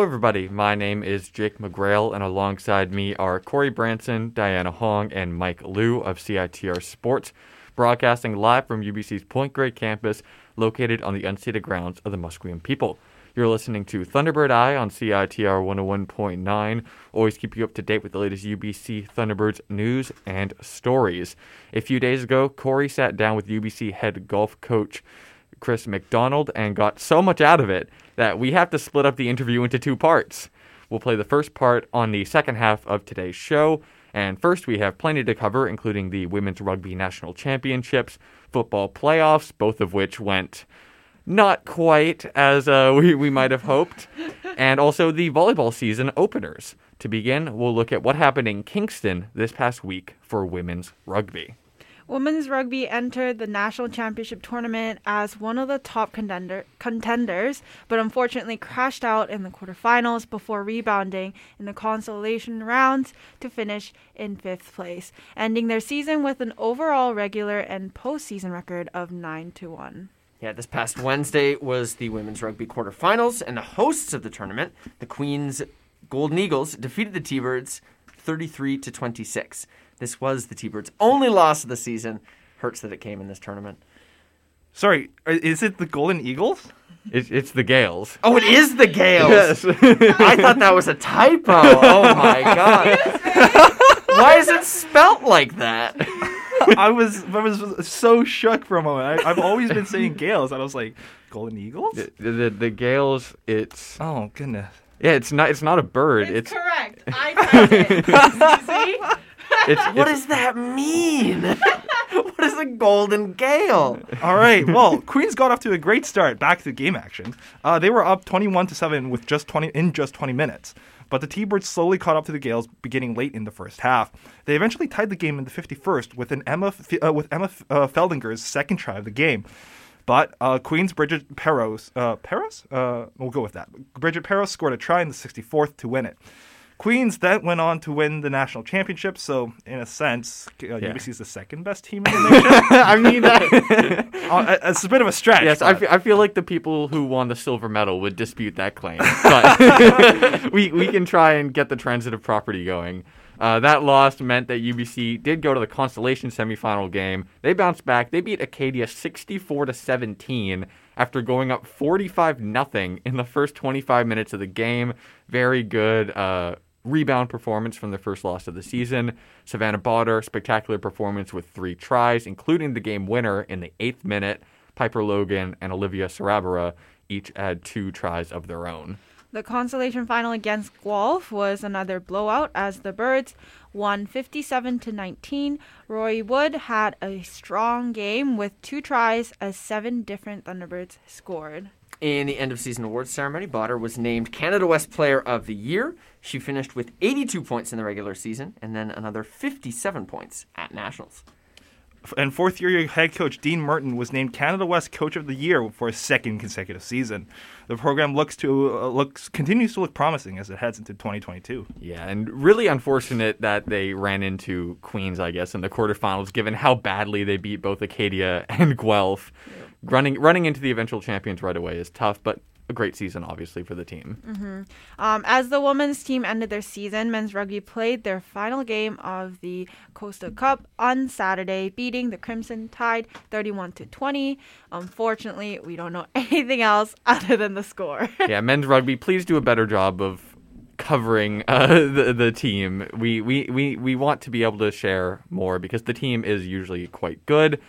Hello, everybody. My name is Jake McGrail, and alongside me are Corey Branson, Diana Hong, and Mike Liu of CITR Sports, broadcasting live from UBC's Point Grey campus, located on the unceded grounds of the Musqueam people. You're listening to Thunderbird Eye on CITR 101.9. Always keep you up to date with the latest UBC Thunderbirds news and stories. A few days ago, Corey sat down with UBC head golf coach Chris Macdonald and got so much out of it that we have to split up the interview into two parts. We'll play the first part on the second half of today's show. And first, we have plenty to cover, including the Women's Rugby National Championships, football playoffs, both of which went not quite as uh, we, we might have hoped, and also the volleyball season openers. To begin, we'll look at what happened in Kingston this past week for women's rugby. Women's rugby entered the national championship tournament as one of the top contender, contenders, but unfortunately crashed out in the quarterfinals before rebounding in the consolation rounds to finish in fifth place, ending their season with an overall regular and postseason record of 9 to 1. Yeah, this past Wednesday was the women's rugby quarterfinals, and the hosts of the tournament, the Queens Golden Eagles, defeated the T-Birds 33 to 26. This was the T-Birds' only loss of the season. Hurts that it came in this tournament. Sorry, uh, is it the Golden Eagles? It's, it's the Gaels. Oh, it is the Gaels. Yes. I thought that was a typo. Oh my god. Why is it spelt like that? I was I was so shook for a moment. I, I've always been saying Gaels, and I was like, Golden Eagles? the, the, the Gaels, it's Oh goodness. yeah, it's not it's not a bird. It's correct. I typed it. See? It's, What it's does that mean? what is a golden Gael? All right. Well, Queens got off to a great start. Back to game action. Uh, they were up 21 to seven with just 20 in just 20 minutes. But the T-Birds slowly caught up to the Gaels, beginning late in the first half. They eventually tied the game in the 51st with an Emma uh, with Emma uh, Feldinger's second try of the game. But uh, Queen's Bridget Peros, uh, Peros, uh, we'll go with that. Bridget Peros scored a try in the 64th to win it. Queens then went on to win the national championship. So, in a sense, uh, UBC is the second best team in the nation. I mean that. uh, it's a bit of a stretch. yes, I fe- I feel like the people who won the silver medal would dispute that claim, but we we can try and get the transitive property going. Uh, that loss meant that UBC did go to the consolation semifinal game. They bounced back. They beat Acadia 64 to 17 after going up 45 nothing in the first 25 minutes of the game. Very good uh, rebound performance from the first loss of the season. Savannah Bauder, spectacular performance with three tries, including the game winner in the eighth minute. Piper Logan and Olivia Sarabara each had two tries of their own. The consolation final against Guelph was another blowout as the Birds won 57 to 19. Roy Wood had a strong game with two tries as seven different Thunderbirds scored. In the end of season awards ceremony, Bauder was named Canada West Player of the Year. She finished with 82 points in the regular season and then another 57 points at Nationals. and fourth year head coach Dean Merton was named Canada West Coach of the Year for a second consecutive season. The program looks to uh, looks continues to look promising as it heads into 2022. Yeah, and really unfortunate that they ran into Queens, I guess, in the quarterfinals, given how badly they beat both Acadia and Guelph. Running running into the eventual champions right away is tough, but a great season, obviously, for the team. Um, as the women's team ended their season, men's rugby played their final game of the Coastal Cup on Saturday, beating the Crimson Tide 31 to 20. Unfortunately, we don't know anything else other than the score. yeah, men's rugby, please do a better job of covering uh, the the team. We, we we we want to be able to share more because the team is usually quite good.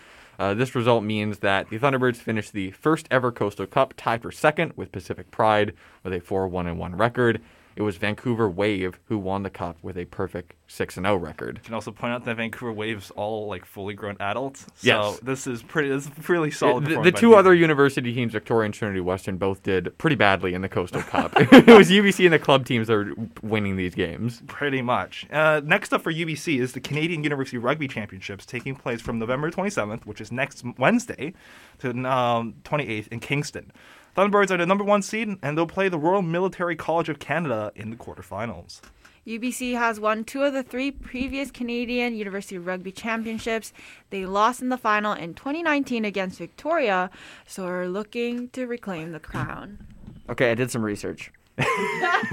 Uh, this result means that the Thunderbirds finished the first ever Coastal Cup tied for second with Pacific Pride with a 4 1 1 record. It was Vancouver Wave who won the cup with a perfect 6 0 record. You can also point out that Vancouver Waves all like fully grown adults. So Yes. this is pretty. This is really solid. The, the two other university teams, Victoria and Trinity Western, both did pretty badly in the Coastal Cup. it was UBC and the club teams that are winning these games. Pretty much. Uh, next up for UBC is the Canadian University Rugby Championships taking place from November 27th, which is next Wednesday, to um, 28th in Kingston. Thunderbirds are the number one seed, and they'll play the Royal Military College of Canada in the quarterfinals. UBC has won two of the three previous Canadian University Rugby Championships. They lost in the final in 2019 against Victoria, so are looking to reclaim the crown. Okay, I did some research.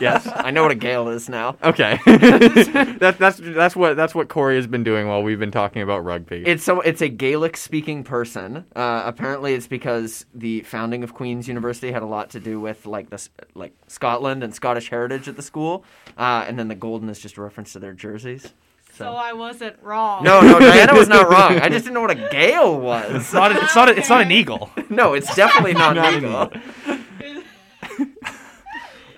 yes. I know what a Gael is now. Okay. that, that's that's what that's what Corey has been doing while we've been talking about rugby. It's so it's a Gaelic speaking person. Uh, apparently, it's because the founding of Queen's University had a lot to do with like this like Scotland and Scottish heritage at the school, uh, and then the golden is just a reference to their jerseys. So I wasn't wrong. No, no, Diana was not wrong. I just didn't know what a Gael was. It's not. It's not. It's not an eagle. No, it's definitely not, Not an eagle.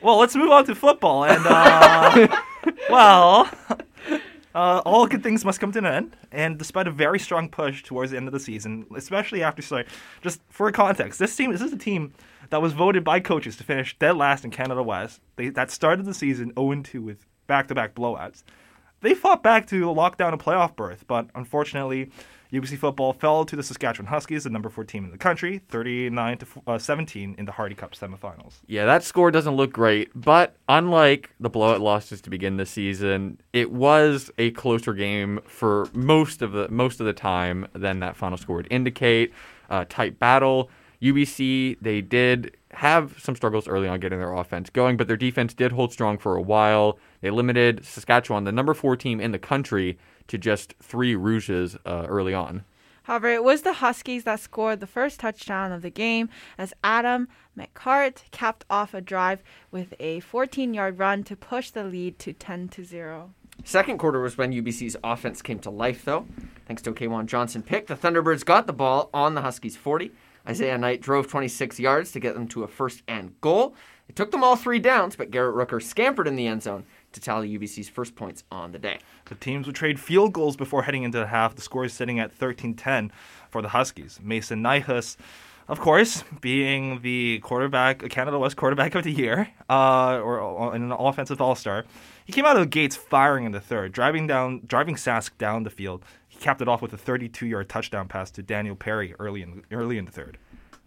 Well, let's move on to football. And uh, well, uh, all good things must come to an end. And despite a very strong push towards the end of the season, especially after sorry, just for context, this team this is a team that was voted by coaches to finish dead last in Canada West. They that started the season 0-2 with back-to-back blowouts. They fought back to lock down a playoff berth, but unfortunately, UBC football fell to the Saskatchewan Huskies, the number four team in the country, 39 to uh, 17 in the Hardy Cup semifinals. Yeah, that score doesn't look great, but unlike the blowout losses to begin the season, it was a closer game for most of the most of the time than that final score would indicate. A tight battle. UBC they did have some struggles early on getting their offense going, but their defense did hold strong for a while. They limited Saskatchewan, the number four team in the country, to just three rouges uh, early on. However, it was the Huskies that scored the first touchdown of the game as Adam Machart capped off a drive with a 14-yard run to push the lead to 10 to 0. Second quarter was when UBC's offense came to life, though. Thanks to a K1 Johnson pick, the Thunderbirds got the ball on the Huskies' 40. Isaiah Knight drove 26 yards to get them to a first and goal. It took them all three downs, but Garrett Rooker scampered in the end zone to tally UBC's first points on the day. The teams would trade field goals before heading into the half. The score is sitting at 13-10 for the Huskies. Mason Nyhus, of course, being the quarterback, Canada West quarterback of the year, uh, or, or an offensive all-star. He came out of the gates firing in the third, driving down, driving Sask down the field. He capped it off with a 32-yard touchdown pass to Daniel Perry early in early in the third.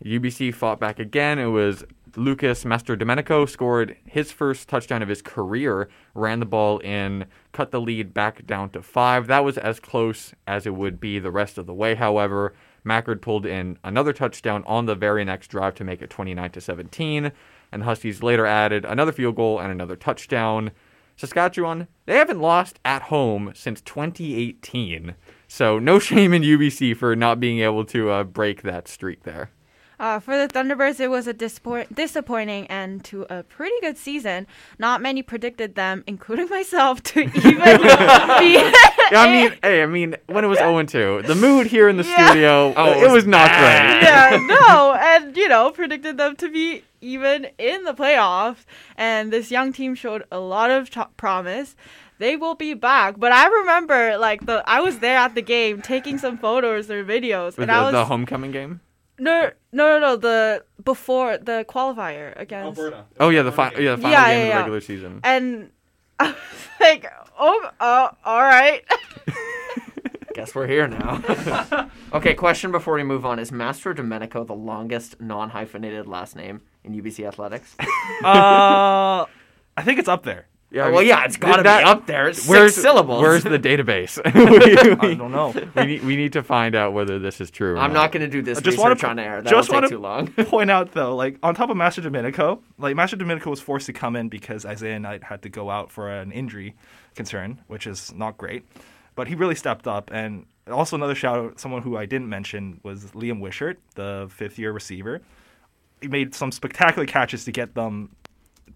UBC fought back again. It was Lucas Mastrodomenico scored his first touchdown of his career, ran the ball in, cut the lead back down to five. That was as close as it would be the rest of the way, however. Machart pulled in another touchdown on the very next drive to make it 29 to 17, and the Huskies later added another field goal and another touchdown. Saskatchewan, they haven't lost at home since 2018. So no shame in UBC for not being able to uh, break that streak there. Uh, for the Thunderbirds, it was a disappoint- disappointing end to a pretty good season. Not many predicted them, including myself, to even be. Yeah, I mean, hey, I mean, when it was 0 2, the mood here in the Yeah. studio, Oh, it it was was not great. yeah, no, and you know, predicted them to be even in the playoffs. And this young team showed a lot of t- promise. They will be back, but I remember like the I was there at the game taking some photos or videos, Was and the, I was the homecoming game? No, no, no, no, the before the qualifier against Alberta. Oh, yeah, the, fi- yeah, the final Yeah, game yeah, of the yeah. regular season. and I was like, oh, uh, all right. Guess we're here now. okay, question before we move on. Is Mastrodomenico the longest non hyphenated last name in UBC athletics? Uh, I think it's up there. Yeah, well, yeah, it's got to be up there. It's Where's, six syllables. Where's the database? I we, don't know. we, need, we need to find out whether this is true. Or I'm not going to do this I just research wanna- on air. That just will take wanna- too long. point out though, like on top of Mastrodomenico, like Mastrodomenico was forced to come in because Isaiah Knight had to go out for an injury concern, which is not great. But he really stepped up, and also another shout out, someone who I didn't mention was Liam Wishart, the fifth year receiver. He made some spectacular catches to get them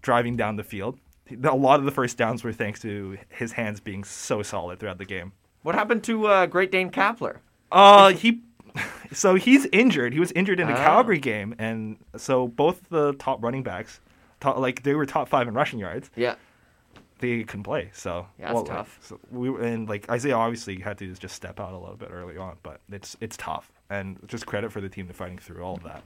driving down the field. A lot of the first downs were thanks to his hands being so solid throughout the game. What happened to uh, Great Dane Kapler? Uh, he. So he's injured. He was injured in the Ah. Calgary game, and so both the top running backs, top, like they were top five in rushing yards, Yeah. they couldn't play. So Yeah, that's like, tough. so we and like Isaiah obviously had to just step out a little bit early on, but it's it's tough, and just credit for the team to fighting through all of that.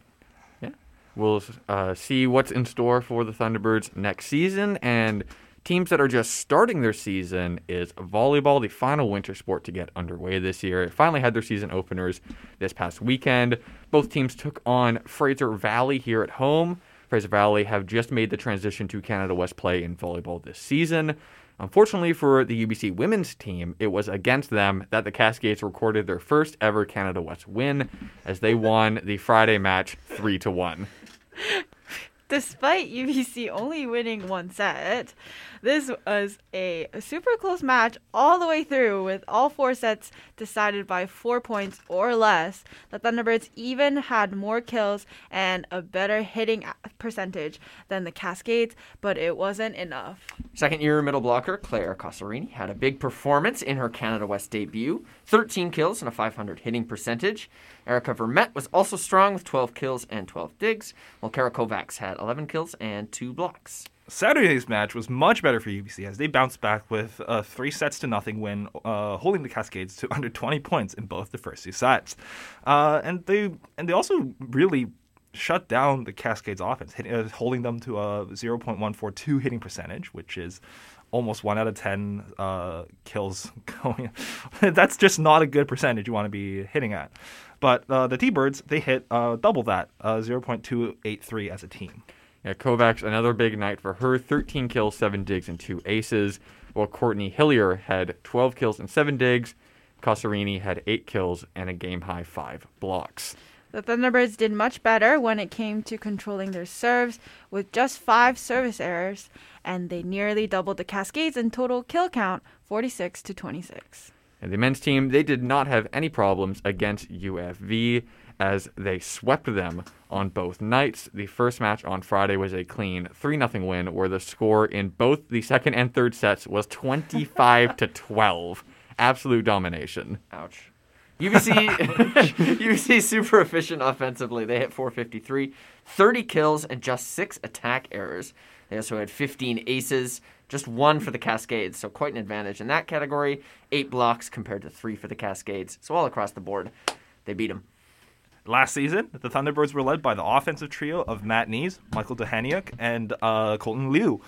We'll uh, see what's in store for the Thunderbirds next season. And teams that are just starting their season is volleyball, the final winter sport to get underway this year. It finally had their season openers this past weekend. Both teams took on Fraser Valley here at home. Fraser Valley have just made the transition to Canada West play in volleyball this season. Unfortunately for the UBC women's team, it was against them that the Cascades recorded their first ever Canada West win as they won the Friday match 3 to 1. Despite UBC only winning one set, this was a super close match all the way through, with all four sets decided by four points or less. The Thunderbirds even had more kills and a better hitting percentage than the Cascades, but it wasn't enough. Second year middle blocker Claire Casarini had a big performance in her Canada West debut 13 kills and a 500 hitting percentage. Erica Vermette was also strong with 12 kills and 12 digs, while Kara Kovacs had 11 kills and 2 blocks. Saturday's match was much better for UBC as they bounced back with a three sets to nothing win, uh, holding the Cascades to under 20 points in both the first two sets. Uh, and they and they also really shut down the Cascades offense, uh, holding them to a 0.142 hitting percentage, which is almost one out of 10 uh, kills going. That's just not a good percentage you want to be hitting at. But uh, the T-Birds, they hit uh, double that, uh, 0.283 as a team. Yeah, Kovacs, another big night for her 13 kills, 7 digs, and 2 aces, while Courtney Hillier had 12 kills and 7 digs. Casarini had 8 kills and a game high 5 blocks. The Thunderbirds did much better when it came to controlling their serves with just five service errors, and they nearly doubled the Cascades in total kill count, 46 to 26. And the men's team, they did not have any problems against UFV as they swept them on both nights. The first match on Friday was a clean 3 0 win where the score in both the second and third sets was 25 to 12. Absolute domination. Ouch. UBC UBC super efficient offensively. They hit 453, 30 kills and just 6 attack errors. They also had 15 aces, just one for the Cascades, so quite an advantage in that category. 8 blocks compared to 3 for the Cascades. So all across the board, they beat them. Last season, the Thunderbirds were led by the offensive trio of Matt Neves, Michael Dehaniuk, and uh, Colton Liu.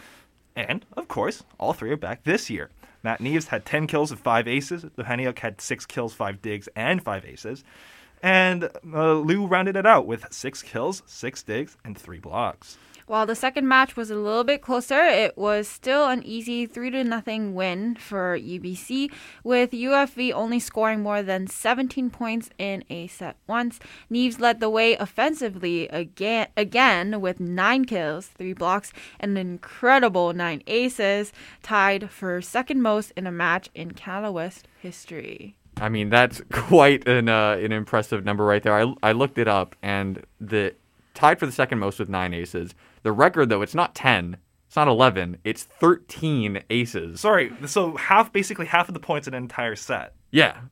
And, of course, all three are back this year. Matt Neves had 10 kills and 5 aces. Dehaniuk had 6 kills, 5 digs, and 5 aces. And uh, Liu rounded it out with 6 kills, 6 digs, and 3 blocks. While the second match was a little bit closer, it was still an easy 3 to nothing win for UBC, with UFV only scoring more than 17 points in a set once. Neves led the way offensively again, again with 9 kills, 3 blocks, and an incredible 9 aces, tied for second most in a match in Canada West history. I mean, that's quite an uh, an impressive number right there. I, I looked it up, and the tied for the second most with nine aces. The record, though, it's not 10, it's not 11, it's 13 aces. Sorry, so half, basically half of the points in an entire set. Yeah.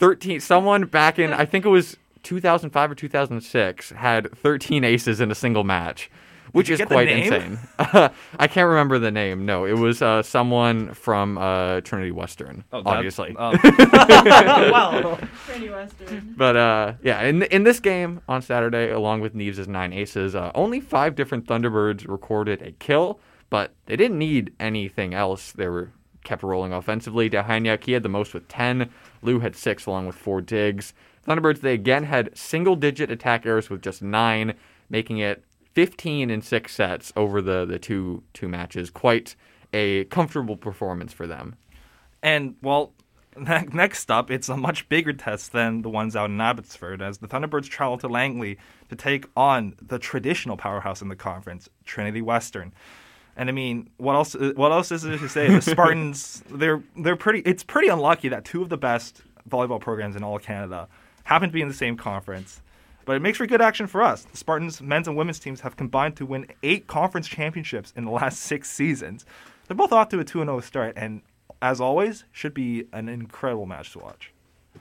13. Someone back in, I think it was 2005 or 2006, had 13 aces in a single match, which you is the quite name? insane. I can't remember the name. No, it was uh, someone from uh, Trinity Western, Oh, that- obviously. um, well, pretty Western. But uh, yeah, in in this game on Saturday, along with Neves' nine aces, uh, only five different Thunderbirds recorded a kill, but they didn't need anything else. They were kept rolling offensively. Dehaniuk, he had the most with ten. Liu had six, along with four digs. Thunderbirds, they again had single-digit attack errors with just nine, making it 15 in six sets over the the two two matches. Quite a comfortable performance for them. And well, ne- next up, it's a much bigger test than the ones out in Abbotsford, as the Thunderbirds travel to Langley to take on the traditional powerhouse in the conference, Trinity Western. And I mean, what else? Uh, what else is there to say? The Spartans, they're they're pretty. It's pretty unlucky that two of the best volleyball programs in all of Canada happen to be in the same conference. But it makes for good action for us. The Spartans men's and women's teams have combined to win eight conference championships in the last six seasons. They're both off to a 2 0 start, and as always, should be an incredible match to watch.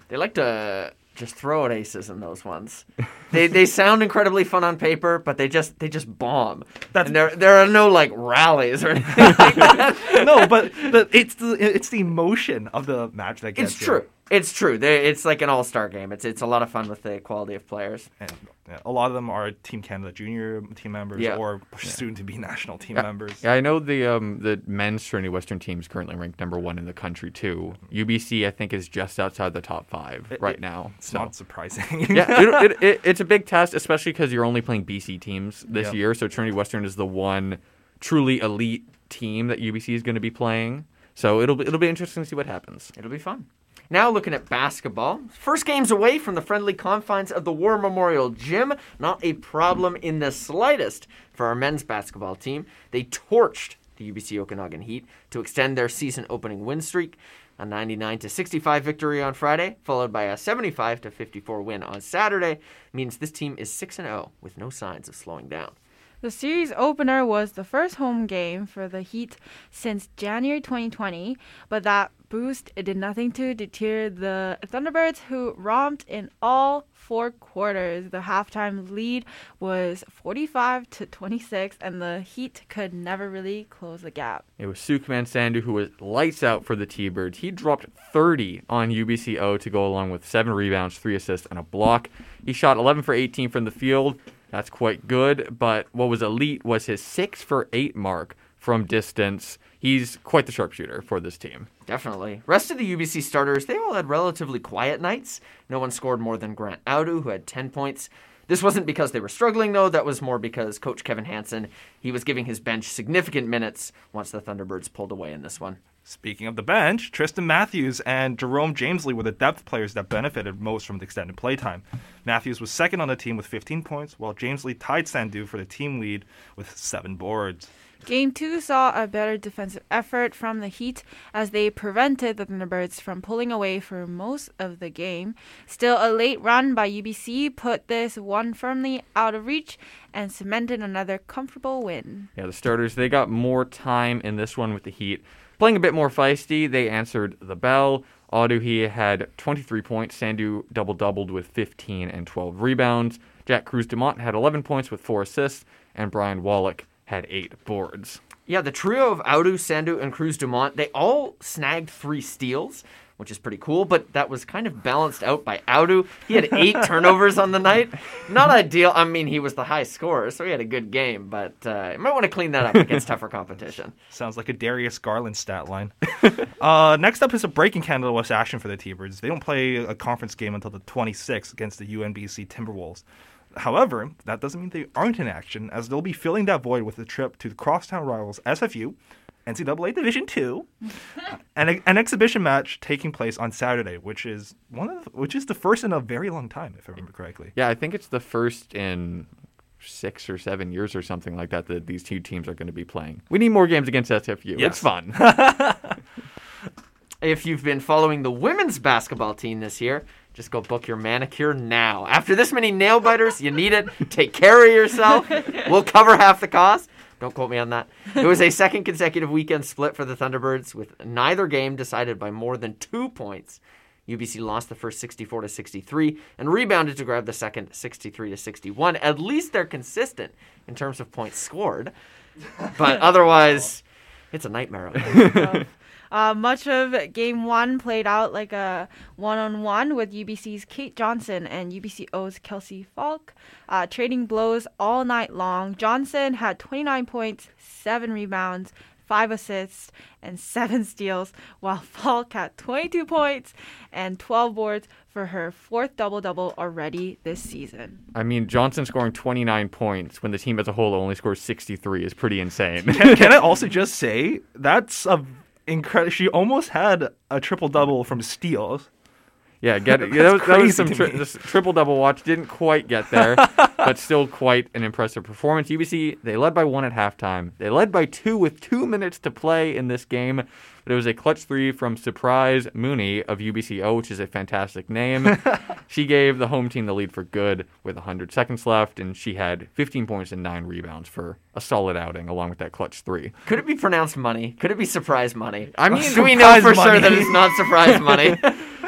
They like to just throw out aces in those ones. they they sound incredibly fun on paper, but they just they just bomb. That's- and there there are no like rallies or anything like that. no, but the, it's the it's the emotion of the match that gets It's true. It's true. They, it's like an all star game. It's it's a lot of fun with the quality of players. And yeah, a lot of them are Team Canada junior team members Yeah. or soon to be national team Yeah. members. Yeah, I know the um, the men's Trinity Western team is currently ranked number one in the country too. UBC, I think, is just outside the top five It- right it- now. It's So not surprising. yeah, it, it, it, it's a big test, especially because you're only playing BC teams this Yep. year. So Trinity Western is the one truly elite team that UBC is going to be playing. So it'll be, it'll be interesting to see what happens. It'll be fun. Now looking at basketball. First game's away from the friendly confines of the War Memorial Gym. Not a problem in the slightest for our men's basketball team. They torched the UBC Okanagan Heat to extend their season opening win streak. A 99 to 65 victory on Friday, followed by a 75 to 54 win on Saturday, means this team is 6 and 0 with no signs of slowing down. The series opener was the first home game for the Heat since January 2020, but that boost it did nothing to deter the Thunderbirds, who romped in all four quarters. The halftime lead was 45 to 26, and the Heat could never really close the gap. It was Sukman Sandu who was lights out for the T-Birds. He dropped 30 on UBCO to go along with seven rebounds, three assists, and a block. He shot 11 for 18 from the field. That's quite good, but what was elite was his 6 for 8 mark from distance. He's quite the sharpshooter for this team. Definitely. Rest of the UBC starters, they all had relatively quiet nights. No one scored more than Grant Audu, who had 10 points. This wasn't because they were struggling, though. That was more because Coach Kevin Hanson, he was giving his bench significant minutes once the Thunderbirds pulled away in this one. Speaking of the bench, Tristan Matthews and Jerome Jamesley were the depth players that benefited most from the extended playtime. Matthews was second on the team with 15 points, while Jamesley tied Sandu for the team lead with seven boards. Game two saw a better defensive effort from the Heat as they prevented the Thunderbirds from pulling away for most of the game. Still, a late run by UBC put this one firmly out of reach and cemented another comfortable win. Yeah, the starters, they got more time in this one with the Heat. Playing a bit more feisty, they answered the bell. Audu, had 23 points. Sandu double doubled with 15 and 12 rebounds. Jack Cruz Dumont had 11 points with four assists, and Brian Wallach had eight boards. Yeah, the trio of Audu, Sandu, and Cruz Dumont, they all snagged three steals which is pretty cool. But that was kind of balanced out by Audu. He had eight turnovers on the night. Not ideal. I mean, he was the high scorer, so he had a good game. But uh, you might want to clean that up against tougher competition. Sounds like a Darius Garland stat line. uh, next up is a break in Canada West action for the T-Birds. They don't play a conference game until the 26th against the UNBC Timberwolves. However, that doesn't mean they aren't in action, as they'll be filling that void with a trip to the crosstown rivals SFU NCAA Division Two, and an exhibition match taking place on Saturday, which is one of the, which is the first in a very long time, if I remember correctly. Yeah, I think it's the first in six or seven years or something like that that these two teams are going to be playing. We need more games against SFU. Yes. It's fun. if you've been following the women's basketball team this year, just go book your manicure now. After this many nail biters, you need it. Take care of yourself. We'll cover half the cost. Don't quote me on that. It was a second consecutive weekend split for the Thunderbirds, with neither game decided by more than two points. UBC lost the first 64 to 63 and rebounded to grab the second 63 to 61. At least they're consistent in terms of points scored, but otherwise, it's a nightmare. Uh, much of game one played out like a one on one with UBC's Kate Johnson and UBCO's Kelsey Falk, uh, trading blows all night long. Johnson had 29 points, 7 rebounds, 5 assists, and 7 steals, while Falk had 22 points and 12 boards for her fourth double double already this season. I mean, Johnson scoring 29 points when the team as a whole only scores 63 is pretty insane. can, can I also just say that's a incredible. She almost had a triple double from steals. Yeah, get it. That was, that was some tri- triple double watch. Didn't quite get there, but still quite an impressive performance. UBC they led by one at halftime. They led by two with two minutes to play in this game. But it was a clutch three from Surprise Mooney of UBCO, which is a fantastic name. she gave the home team the lead for good with 100 seconds left, and she had 15 points and nine rebounds for a solid outing, along with that clutch three. Could it be pronounced money? Could it be surprise money? I mean, do we know for money. sure that it's not surprise money?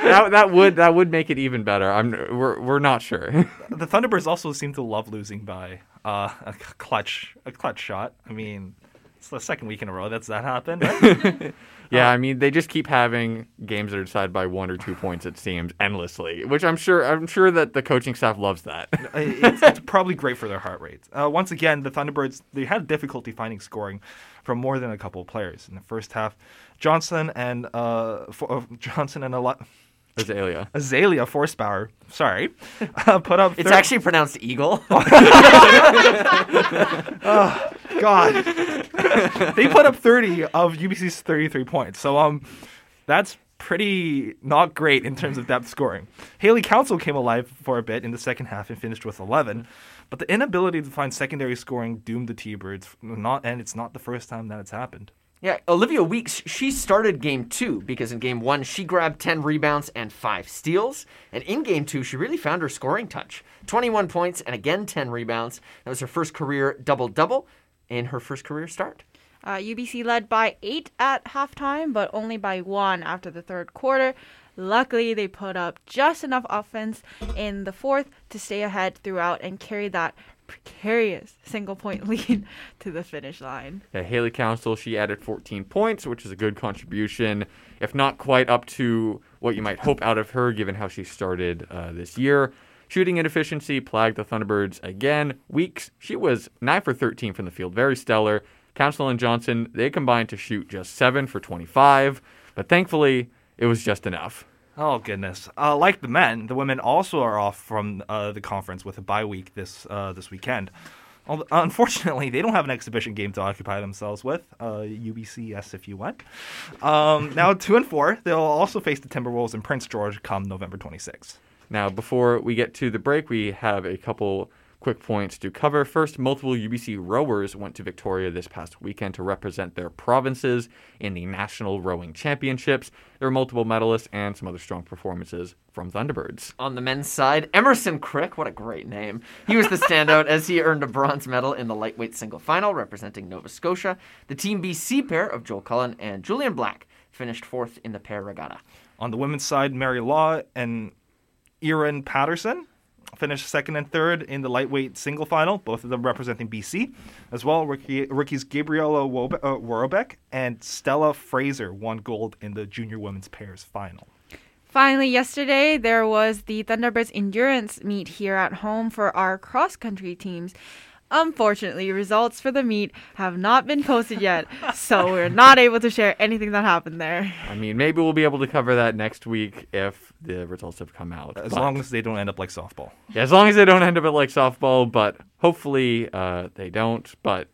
That, that would that would make it even better. I'm we're we're not sure. the Thunderbirds also seem to love losing by uh, a clutch a clutch shot. I mean, it's the second week in a row that's that happened. Right? Yeah, I mean they just keep having games that are decided by one or two points. It seems endlessly, which I'm sure I'm sure that the coaching staff loves that. it's, it's, probably great for their heart rates. Uh, once again, the Thunderbirds they had difficulty finding scoring from more than a couple of players in the first half. Johnson and uh, for, uh Johnson and a lot. Azalea. Azalea Forsbauer, sorry, uh, put up. It's actually pronounced eagle. oh, God. they put up 30 of UBC's 33 points. So um, that's pretty not great in terms of depth scoring. Haley Council came alive for a bit in the second half and finished with 11, but the inability to find secondary scoring doomed the T-Birds. Not, and it's not the first time that it's happened. Yeah, Olivia Weeks, she started game two because in game one, she grabbed 10 rebounds and five steals. And in game two, she really found her scoring touch 21 points and again 10 rebounds. That was her first career double double in her first career start. Uh, UBC led by eight at halftime, but only by one after the third quarter. Luckily, they put up just enough offense in the fourth to stay ahead throughout and carry that precarious single point lead to the finish line. Yeah, Haley Council, she added 14 points, which is a good contribution, if not quite up to what you might hope out of her given how she started uh, this year. Shooting inefficiency plagued the Thunderbirds again. Weeks, she was 9 for 13 from the field, very stellar. Council and Johnson, they combined to shoot just 7 for 25, but thankfully, it was just enough. Oh goodness! Uh, like the men, the women also are off from uh, the conference with a bye week this uh, this weekend. Unfortunately, they don't have an exhibition game to occupy themselves with. UBCS, if you went. Um, now two and four, they'll also face the Timberwolves in Prince George come November 26th. Now, before we get to the break, we have a couple quick points to cover. First, multiple UBC rowers went to Victoria this past weekend to represent their provinces in the National Rowing Championships. There were multiple medalists and some other strong performances from Thunderbirds. On the men's side, Emerson Crick, what a great name. He was the standout as he earned a bronze medal in the lightweight single final representing Nova Scotia. The Team BC pair of Joel Cullen and Julian Black finished fourth in the pair regatta. On the women's side, Mary Law and Erin Patterson finished second and third in the lightweight single final, both of them representing BC. As well, Ricky, Ricky's Gabriela Worobeck uh, and Stella Fraser won gold in the junior women's pairs final. Finally, yesterday there was the Thunderbirds endurance meet here at home for our cross country teams. Unfortunately, results for the meet have not been posted yet, so we're not able to share anything that happened there. I mean, maybe we'll be able to cover that next week if the results have come out. As but, long as they don't end up like softball. Yeah, as long as they don't end up like softball, but hopefully uh, they don't. But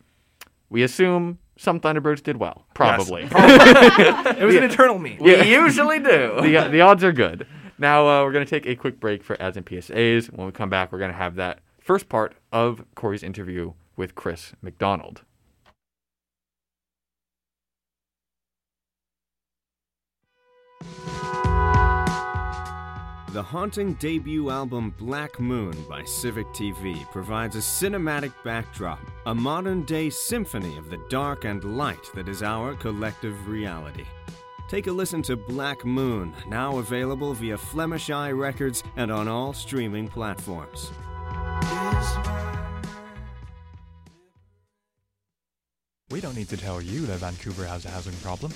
we assume some Thunderbirds did well. Probably. Yes, it was an eternal meet. We usually do. the, the odds are good. Now uh, we're going to take a quick break for ads and PSAs. When we come back, we're going to have that first part of Corey's interview with Chris Macdonald. The haunting debut album Black Moon by Civic TV provides a cinematic backdrop, a modern day symphony of the dark and light that is our collective reality. Take a listen to Black Moon, now available via Flemish Eye Records and on all streaming platforms. We don't need to tell you that Vancouver has a housing problem.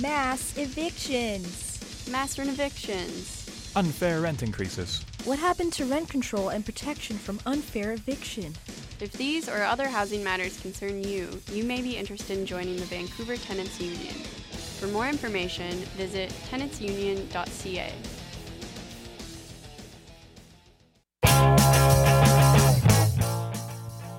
Mass evictions. Mass rent evictions. Unfair rent increases. What happened to rent control and protection from unfair eviction? If these or other housing matters concern you, you may be interested in joining the Vancouver Tenants Union. For more information, visit tenantsunion.ca.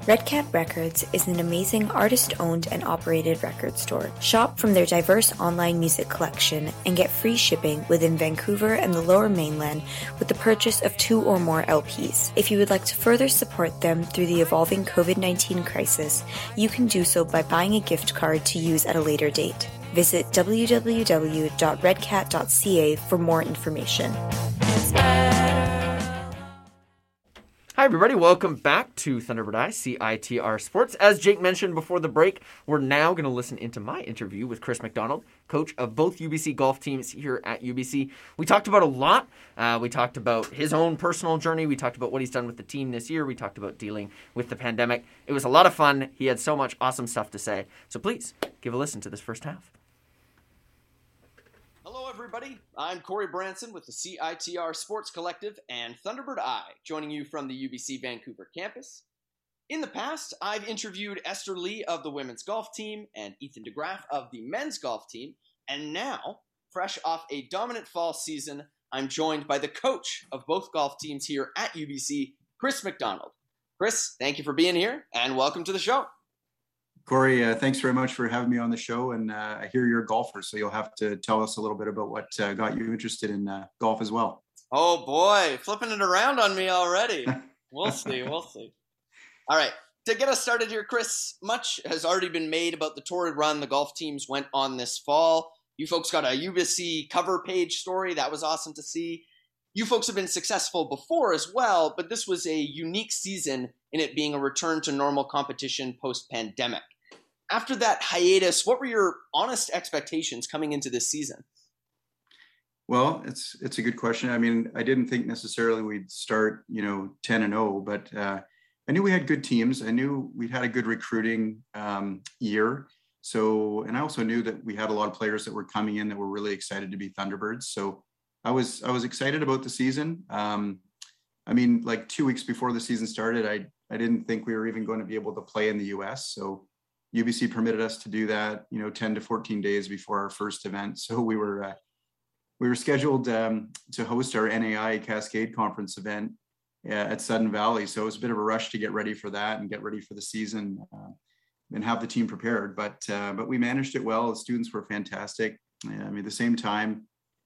Red Cat Records is an amazing artist owned and operated record store. Shop from their diverse online music collection and get free shipping within Vancouver and the lower mainland with the purchase of two or more LPs. If you would like to further support them through the evolving COVID 19 crisis, you can do so by buying a gift card to use at a later date. Visit www.redcat.ca for more information. Hi, everybody. Welcome back to Thunderbird Eye, CITR Sports. As Jake mentioned before the break, we're now going to listen into my interview with Chris Macdonald, coach of both UBC golf teams here at UBC. We talked about a lot. Uh, we talked about his own personal journey. We talked about what he's done with the team this year. We talked about dealing with the pandemic. It was a lot of fun. He had so much awesome stuff to say. So please give a listen to this first half. Hello, everybody. I'm Corey Branson with the CITR Sports Collective and Thunderbird Eye, joining you from the UBC Vancouver campus. In the past, I've interviewed Esther Lee of the women's golf team and Ethan DeGraff of the men's golf team, and now, fresh off a dominant fall season, I'm joined by the coach of both golf teams here at UBC, Chris Macdonald. Chris, thank you for being here and welcome to the show. Corey, uh, thanks very much for having me on the show. And uh, I hear you're a golfer, so you'll have to tell us a little bit about what uh, got you interested in uh, golf as well. Oh boy, flipping it around on me already. We'll see. We'll see. All right. To get us started here, Chris, much has already been made about the torrid run the golf teams went on this fall. You folks got a UBC cover page story. That was awesome to see. You folks have been successful before as well, but this was a unique season in it being a return to normal competition post pandemic. After that hiatus, what were your honest expectations coming into this season? Well, it's it's a good question. I mean, I didn't think necessarily we'd start, you know, ten and zero, but uh, I knew we had good teams. I knew we'd had a good recruiting um, year. So, and I also knew that we had a lot of players that were coming in that were really excited to be Thunderbirds. So, I was I was excited about the season. Um, I mean, like two weeks before the season started, I I didn't think we were even going to be able to play in the U.S. So, UBC permitted us to do that, you know, 10 to 14 days before our first event. So we were uh, we were scheduled um, to host our NAIA Cascade Conference event uh, at Sudden Valley. So it was a bit of a rush to get ready for that and get ready for the season uh, and have the team prepared. But uh, but we managed it well. The students were fantastic. I mean, at the same time,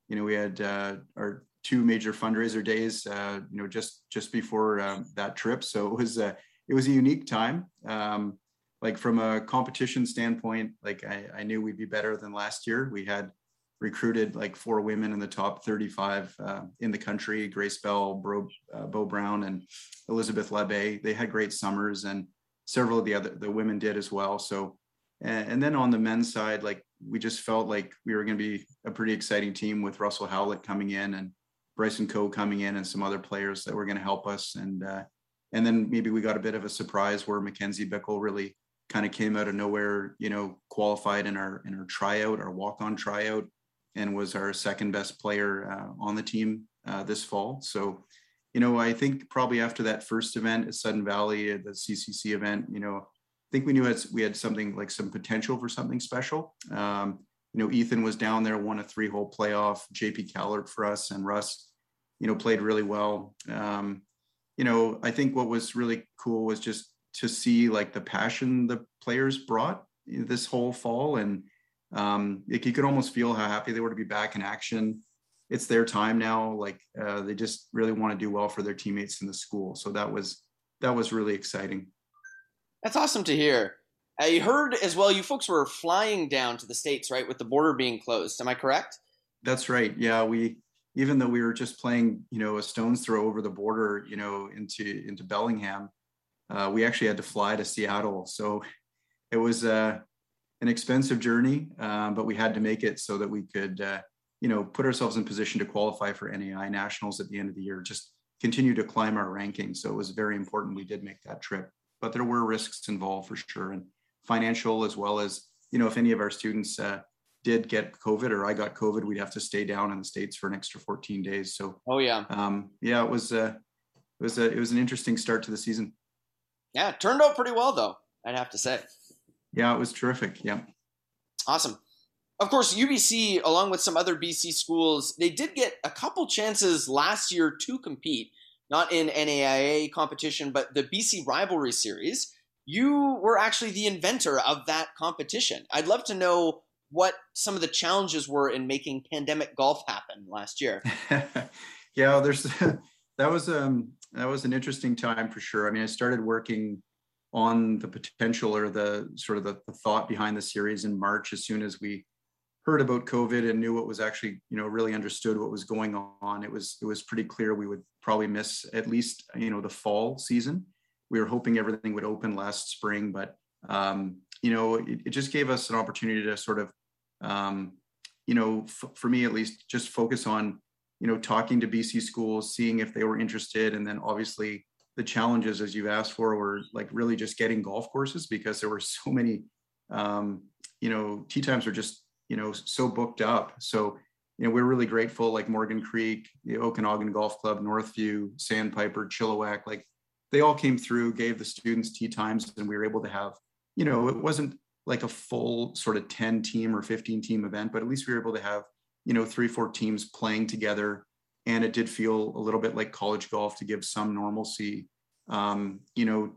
you know, we had uh, our two major fundraiser days, uh, you know, just just before um, that trip. So it was a it was a unique time. Um, like from a competition standpoint, like I, I knew we'd be better than last year. We had recruited like four women in the top 35 uh, in the country grace bell Bro, uh, bo brown and elizabeth lebe they had great summers and several of the other the women did as well. So and, and then on the men's side like we just felt like we were going to be a pretty exciting team with russell howlett coming in and bryson coe coming in and some other players that were going to help us. And uh, and then maybe we got a bit of a surprise where mackenzie bickle really kind of came out of nowhere you know qualified in our in our tryout our walk-on tryout and was our second best player uh, on the team uh, this fall. So, you know, I think probably after that first event at Sudden Valley, the CCC event, you know, I think we knew we had something like some potential for something special. Um, you know, Ethan was down there, won a three-hole playoff. JP Callert for us and Russ, you know, played really well. Um, you know, I think what was really cool was just to see like the passion the players brought this whole fall and um, like you could almost feel how happy they were to be back in action. It's their time now. Like uh, they just really want to do well for their teammates in the school. So that was that was really exciting. That's awesome to hear. I heard as well you folks were flying down to the states, right, with the border being closed. Am I correct? That's right. Yeah, we even though we were just playing, you know, a stone's throw over the border, you know, into into Bellingham, uh, we actually had to fly to Seattle. So it was uh, an expensive journey, um, but we had to make it so that we could, uh, you know, put ourselves in position to qualify for NAIA nationals at the end of the year. Just continue to climb our rankings. So it was very important we did make that trip. But there were risks involved for sure, and financial as well as you know, if any of our students uh, did get COVID or I got COVID, we'd have to stay down in the states for an extra 14 days. So oh yeah, um, yeah, it was uh, it was a, it was an interesting start to the season. Yeah, it turned out pretty well though. I'd have to say. Yeah, it was terrific. Yeah. Awesome. Of course, UBC, along with some other BC schools, they did get a couple chances last year to compete, not in NAIA competition, but the BC Rivalry Series. You were actually the inventor of that competition. I'd love to know what some of the challenges were in making pandemic golf happen last year. yeah, there's that was um that was an interesting time for sure. I mean, I started working on the potential or the sort of the, the, thought behind the series in March as soon as we heard about COVID and knew what was actually, you know, really understood what was going on. It was it was pretty clear we would probably miss at least, you know, the fall season. We were hoping everything would open last spring, but um, you know, it, it just gave us an opportunity to sort of, um, you know, f- for me at least, just focus on, you know, talking to BC schools, seeing if they were interested, and then obviously the challenges as you've asked for were like really just getting golf courses because there were so many um, you know tee times were just you know so booked up. So you know we're really grateful like morgan creek the okanagan golf club northview sandpiper chilliwack like they all came through gave the students tee times and we were able to have you know it wasn't like a full sort of 10 team or 15 team event but at least we were able to have you know three four teams playing together and it did feel a little bit like college golf to give some normalcy um, you know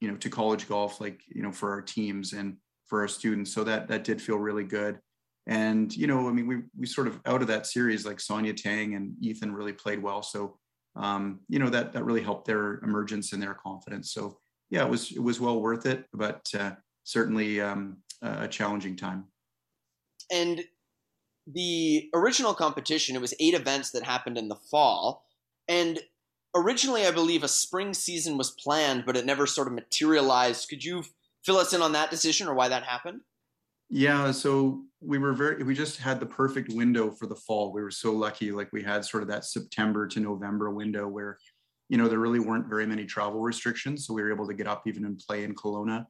you know to college golf like you know for our teams and for our students. So that that did feel really good. And you know, I mean, we we sort of out of that series, like Sonia Tang and Ethan really played well. So um, you know that that really helped their emergence and their confidence. So yeah, it was it was well worth it, but uh, certainly um, a challenging time. And the original competition, it was eight events that happened in the fall, and originally I believe a spring season was planned, but it never sort of materialized. Could you fill us in on that decision or why that happened? Yeah, so we were very we just had the perfect window for the fall. We were so lucky like we had sort of that September to November window where you know there really weren't very many travel restrictions, so we were able to get up even and play in Kelowna.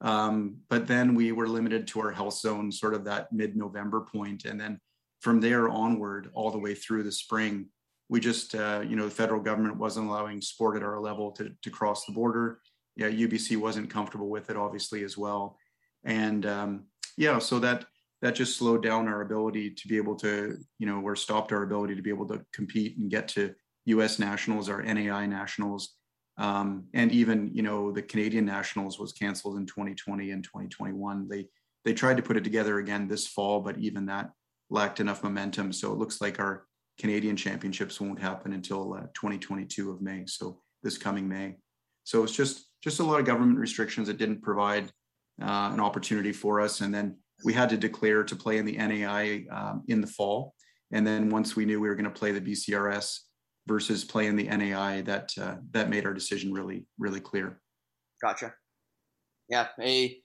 Um, but then we were limited to our health zone sort of that mid-November point. And then from there onward all the way through the spring we just uh, you know the federal government wasn't allowing sport at our level to, to cross the border. Yeah ubc wasn't comfortable with it obviously as well. And um, yeah, so that that just slowed down our ability to be able to, you know, or stopped our ability to be able to compete and get to U.S. nationals, our NAIA nationals, um, and even you know the Canadian nationals was canceled in 2020 and 2021. They they tried to put it together again this fall, but even that lacked enough momentum. So it looks like our Canadian championships won't happen until uh, 2022 of May. So this coming May. So it's just just a lot of government restrictions that didn't provide uh, an opportunity for us. And then we had to declare to play in the NAIA um, in the fall. And then once we knew we were going to play the BCRS versus play in the NAIA, that uh, that made our decision really really clear. Gotcha. Yeah, a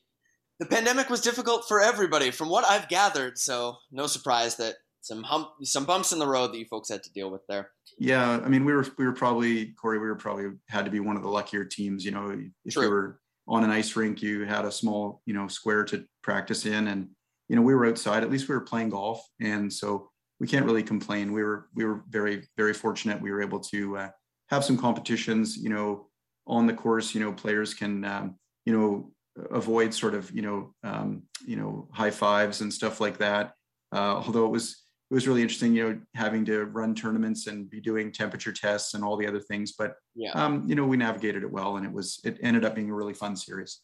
the pandemic was difficult for everybody, from what I've gathered. So no surprise that some hump, some bumps in the road that you folks had to deal with there. Yeah, I mean, we were we were probably Corey. We were probably had to be one of the luckier teams. You know, if True. you were on an ice rink, you had a small, you know, square to practice in, and you know, we were outside. At least we were playing golf, and so we can't really complain. We were we were very very fortunate. We were able to uh, have some competitions. You know, on the course, you know, players can um, you know avoid sort of you know um, you know high fives and stuff like that. Uh, although it was it was really interesting, you know, having to run tournaments and be doing temperature tests and all the other things. But yeah, um, you know, we navigated it well, and it was it ended up being a really fun series.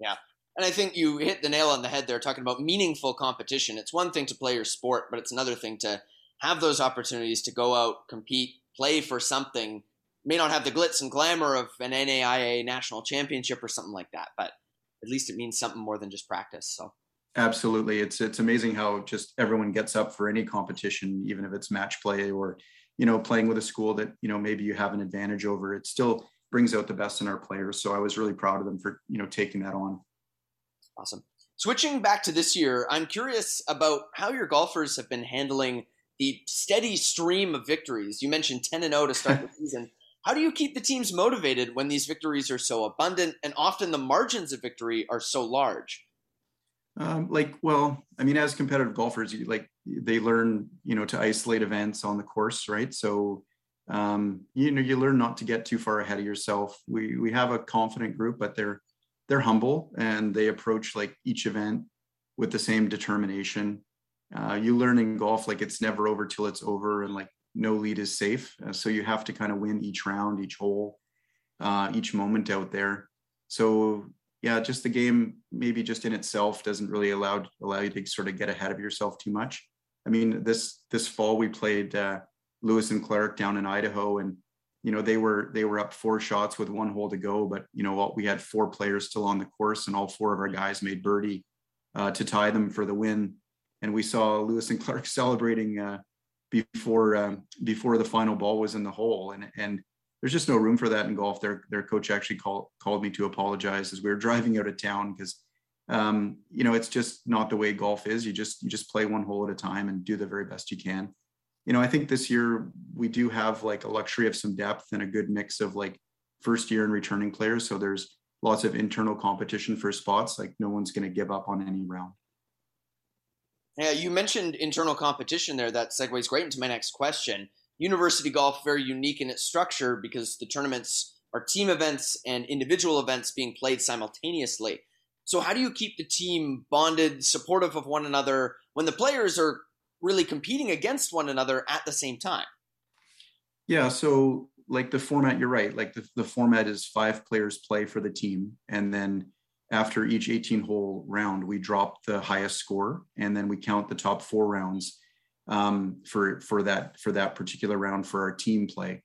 Yeah, and I think you hit the nail on the head there, talking about meaningful competition. It's one thing to play your sport, but it's another thing to have those opportunities to go out, compete, play for something. May not have the glitz and glamour of an NAIA national championship or something like that, but at least it means something more than just practice. So Absolutely. It's it's amazing how just everyone gets up for any competition, even if it's match play or, you know, playing with a school that, you know, maybe you have an advantage over. It still brings out the best in our players. So I was really proud of them for, you know, taking that on. Awesome. Switching back to this year, I'm curious about how your golfers have been handling the steady stream of victories. You mentioned 10 and 0 to start the season. How do you keep the teams motivated when these victories are so abundant and often the margins of victory are so large? Um, like, well, I mean, as competitive golfers, you, like they learn, you know, to isolate events on the course, right? So, um, you know, you learn not to get too far ahead of yourself. We we have a confident group, but they're they're humble and they approach like each event with the same determination. Uh, you learn in golf like it's never over till it's over, and like no lead is safe. Uh, so you have to kind of win each round, each hole, uh, each moment out there. So yeah, just the game maybe just in itself doesn't really allow allow you to sort of get ahead of yourself too much. I mean, this this fall we played uh, Lewis and Clark down in Idaho, and you know they were they were up four shots with one hole to go, but you know we had four players still on the course, and all four of our guys made birdie uh, to tie them for the win. And we saw Lewis and Clark celebrating uh, before um, before the final ball was in the hole, and and there's just no room for that in golf. Their their coach actually called called me to apologize as we were driving out of town because um, you know it's just not the way golf is. You just you just play one hole at a time and do the very best you can. You know, I think this year we do have like a luxury of some depth and a good mix of like first year and returning players. So there's lots of internal competition for spots. Like no one's going to give up on any round. Yeah, you mentioned internal competition there. That segues great into my next question university golf very unique in its structure because the tournaments are team events and individual events being played simultaneously. So how do you keep the team bonded, supportive of one another when the players are really competing against one another at the same time? Yeah, so like the format, you're right. Like the, the format is five players play for the team, and then after each 18 hole round, we drop the highest score and then we count the top four rounds um, for for that for that particular round for our team play.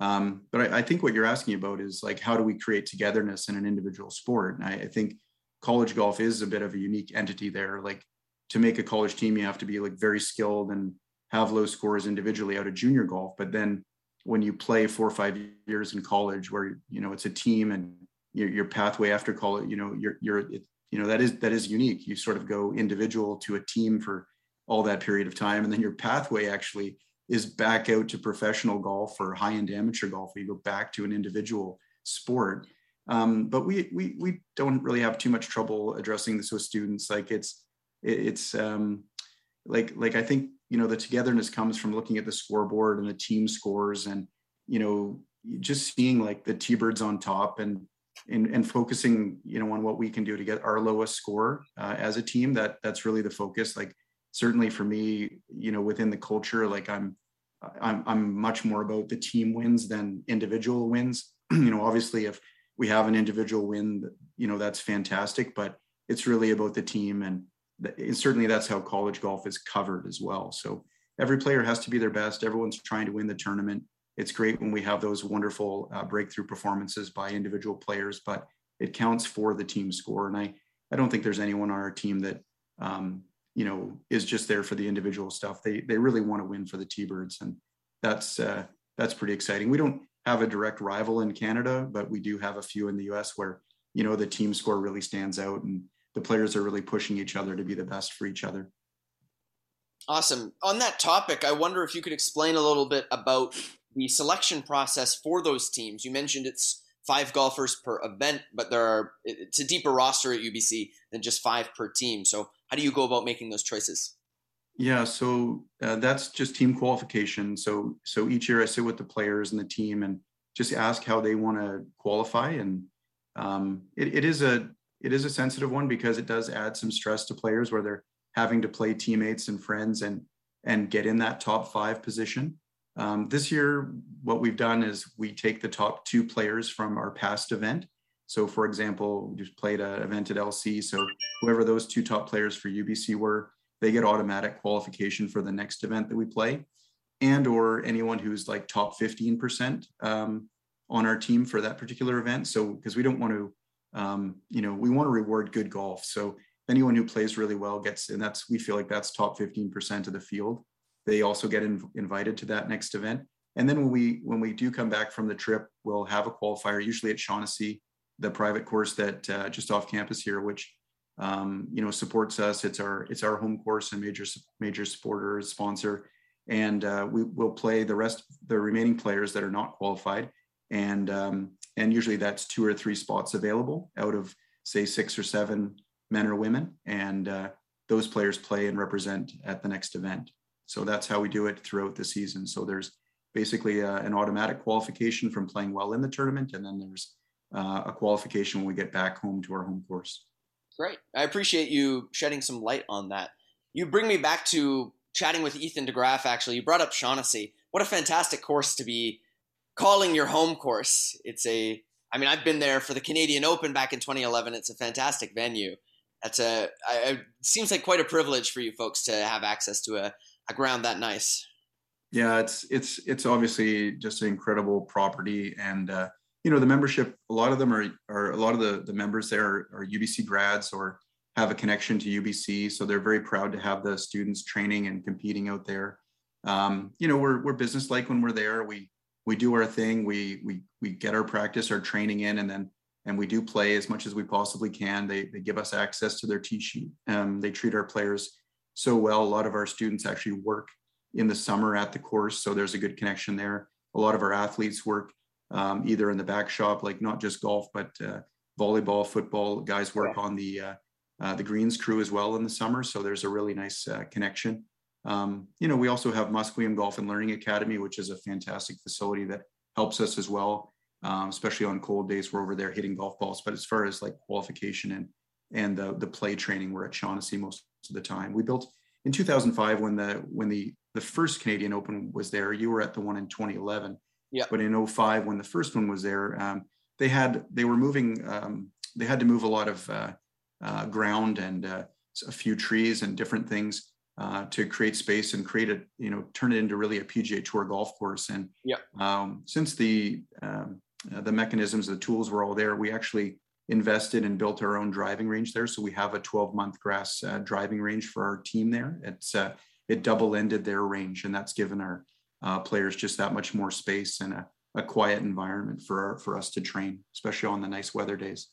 Um, but I, I, think what you're asking about is like how do we create togetherness in an individual sport? And I, I think college golf is a bit of a unique entity there. Like to make a college team, you have to be like very skilled and have low scores individually out of junior golf. But then when you play four or five years in college, where you know it's a team and your, your pathway after college, you know you're you're it, you know that is that is unique. You sort of go individual to a team for all that period of time. And then your pathway actually is back out to professional golf or high end amateur golf. Where you go back to an individual sport. Um, but we, we, we don't really have too much trouble addressing this with students. Like it's, it's um, like, like I think, you know, the togetherness comes from looking at the scoreboard and the team scores and, you know, just seeing like the T-birds on top and, and, and focusing, you know, on what we can do to get our lowest score uh, as a team. That that's really the focus. Like certainly for me, you know, within the culture, like I'm, I'm, I'm much more about the team wins than individual wins. you know, obviously, if we have an individual win, you know, that's fantastic, but it's really about the team, and, and certainly that's how college golf is covered as well. So every player has to be their best. Everyone's trying to win the tournament. It's great when we have those wonderful uh, breakthrough performances by individual players, but it counts for the team score. And I, I don't think there's anyone on our team that um, you know is just there for the individual stuff they they really want to win for the t-birds and that's uh, that's pretty exciting we don't have a direct rival in canada but we do have a few in the us where you know the team score really stands out and the players are really pushing each other to be the best for each other awesome on that topic i wonder if you could explain a little bit about the selection process for those teams you mentioned it's five golfers per event but there are it's a deeper roster at ubc than just five per team so how do you go about making those choices? Yeah, so uh, that's just team qualification. So so each year I sit with the players and the team and just ask how they want to qualify. And um, it, it is a it is a sensitive one because it does add some stress to players where they're having to play teammates and friends and and get in that top five position. Um, this year, what we've done is we take the top two players from our past event so, for example, we just played an event at LC. So, whoever those two top players for UBC were, they get automatic qualification for the next event that we play, and or anyone who's like top 15% um, on our team for that particular event. So, because we don't want to, um, you know, we want to reward good golf. So, anyone who plays really well gets, and that's we feel like that's top 15% of the field. They also get in, invited to that next event. And then when we when we do come back from the trip, we'll have a qualifier, usually at Shaughnessy the private course that uh, just off campus here, which um, you know supports us. It's our it's our home course and major major supporter sponsor, and uh, we will play the rest the remaining players that are not qualified, and um, and usually that's two or three spots available out of say six or seven men or women, and uh, those players play and represent at the next event. So that's how we do it throughout the season. So there's basically uh, an automatic qualification from playing well in the tournament, and then there's uh, a qualification when we get back home to our home course. Great. I appreciate you shedding some light on that. You bring me back to chatting with Ethan DeGraff, actually. You brought up Shaughnessy. What a fantastic course to be calling your home course. It's a, I mean, I've been there for the Canadian Open back in 2011. It's a fantastic venue. That's a, I, it seems like quite a privilege for you folks to have access to a, a ground that nice. Yeah, it's it's it's obviously just an incredible property, and uh, you know the membership a lot of them are are a lot of the the members there are, are ubc grads or have a connection to ubc so they're very proud to have the students training and competing out there um, you know we're, we're business like when we're there we we do our thing we we we get our practice our training in and then and we do play as much as we possibly can they, they give us access to their tee sheet um, they treat our players so well a lot of our students actually work in the summer at the course so there's a good connection there a lot of our athletes work um, either in the back shop, like not just golf, but uh, volleyball, football. Guys work yeah. on the uh, uh, the greens crew as well in the summer, so there's a really nice uh, connection. Um, you know, we also have Musqueam Golf and Learning Academy, which is a fantastic facility that helps us as well, um, especially on cold days. We're over there hitting golf balls. But as far as like qualification and and the the play training, we're at Shaughnessy most of the time. We built in 2005 when the when the the first Canadian Open was there. You were at the one in 2011 yeah. But in 05, when the first one was there, um, they had they were moving um, they had to move a lot of uh, uh, ground and uh, a few trees and different things uh, to create space and create it, you know, turn it into really a PGA Tour golf course. And yeah. um, since the um, uh, the mechanisms, the tools were all there, we actually invested and built our own driving range there. So we have a 12 month grass uh, driving range for our team there. It's uh, it double ended their range, and that's given our uh, players just that much more space and a, a quiet environment for our, for us to train, especially on the nice weather days.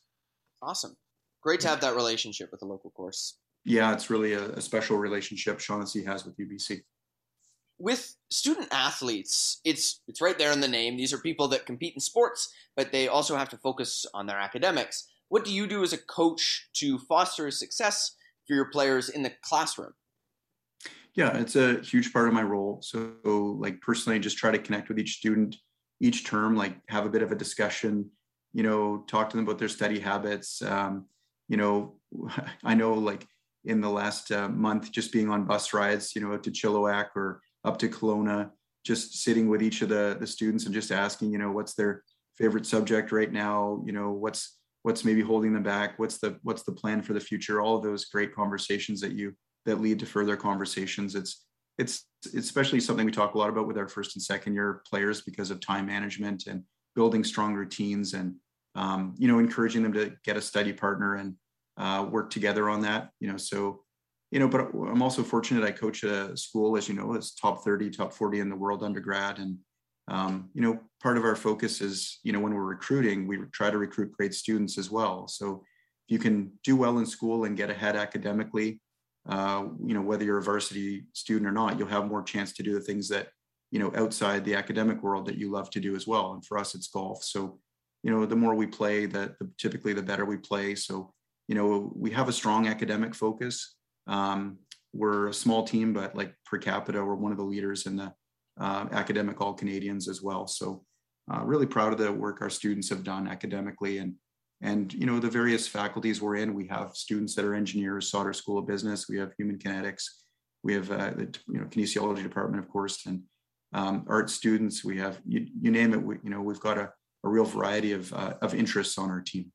Awesome, great to have that relationship with the local course. Yeah, it's really a, a special relationship Shaughnessy has with UBC. With student athletes, it's it's right there in the name. These are people that compete in sports, but they also have to focus on their academics. What do you do as a coach to foster success for your players in the classroom? Yeah, it's a huge part of my role. So, like personally, just try to connect with each student each term, like have a bit of a discussion. You know, talk to them about their study habits. Um, you know, I know like in the last uh, month, just being on bus rides, you know, to Chilliwack or up to Kelowna, just sitting with each of the the students and just asking, you know, what's their favorite subject right now? You know, what's what's maybe holding them back? What's the what's the plan for the future? All of those great conversations that you that lead to further conversations. It's it's especially something we talk a lot about with our first and second year players because of time management and building strong routines and um, you know encouraging them to get a study partner and uh, work together on that. You know, so you know, but I'm also fortunate. I coach a school, as you know, it's top 30, top 40 in the world undergrad, and um, you know, part of our focus is you know when we're recruiting, we try to recruit great students as well. So if you can do well in school and get ahead academically uh, you know, whether you're a varsity student or not, you'll have more chance to do the things that, you know, outside the academic world that you love to do as well. And for us, it's golf. So, you know, the more we play, the typically the better we play. So, you know, we have a strong academic focus. Um, we're a small team, but like per capita, we're one of the leaders in the uh, academic all Canadians as well. So, uh, really proud of the work our students have done academically and and you know the various faculties we're in we have students that are engineers sauder school of business we have human kinetics we have uh, the you know kinesiology department of course and um, art students we have you, you name it we, you know we've got a, a real variety of, uh, of interests on our team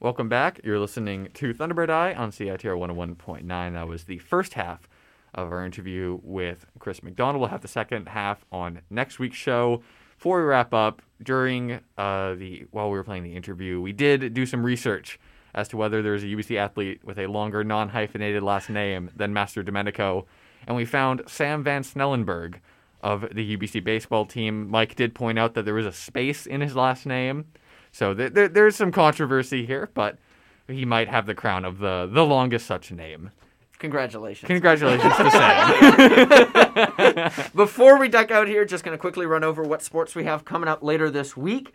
Welcome back. You're listening to Thunderbird Eye on CITR 101.9. That was the first half of our interview with Chris Macdonald. We'll have the second half on next week's show. Before we wrap up, during uh, the while we were playing the interview, we did do some research as to whether there's a UBC athlete with a longer non-hyphenated last name than Mastrodomenico, and we found Sam Van Snellenberg of the UBC baseball team. Mike did point out that there was a space in his last name, so th- th- there's some controversy here, but he might have the crown of the the longest such name. Congratulations. Congratulations to Sam. Before we duck out here, just going to quickly run over what sports we have coming up later this week.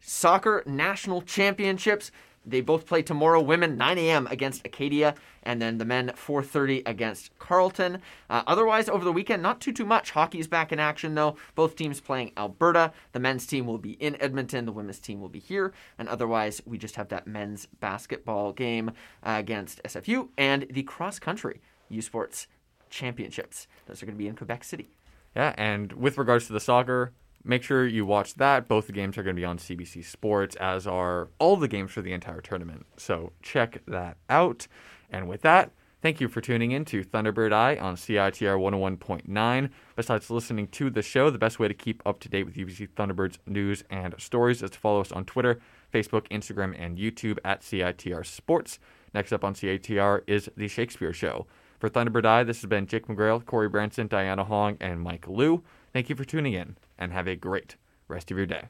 Soccer National Championships. They both play tomorrow. Women 9 a.m. against Acadia, and then the men 4:30 against Carleton. Uh, otherwise, over the weekend, not too too much. Hockey's back in action though. Both teams playing Alberta. The men's team will be in Edmonton. The women's team will be here. And otherwise, we just have that men's basketball game uh, against SFU and the cross country U Sports Championships. Those are going to be in Quebec City. Yeah, and with regards to the soccer, make sure you watch that. Both the games are going to be on CBC Sports, as are all the games for the entire tournament. So check that out. And with that, thank you for tuning in to Thunderbird Eye on CITR 101.9. Besides listening to the show, the best way to keep up to date with UBC Thunderbird's news and stories is to follow us on Twitter, Facebook, Instagram, and YouTube at CITR Sports. Next up on CITR is The Shakespeare Show. For Thunderbird Eye, this has been Jake McGrail, Corey Branson, Diana Hong, and Mike Liu. Thank you for tuning in and have a great rest of your day.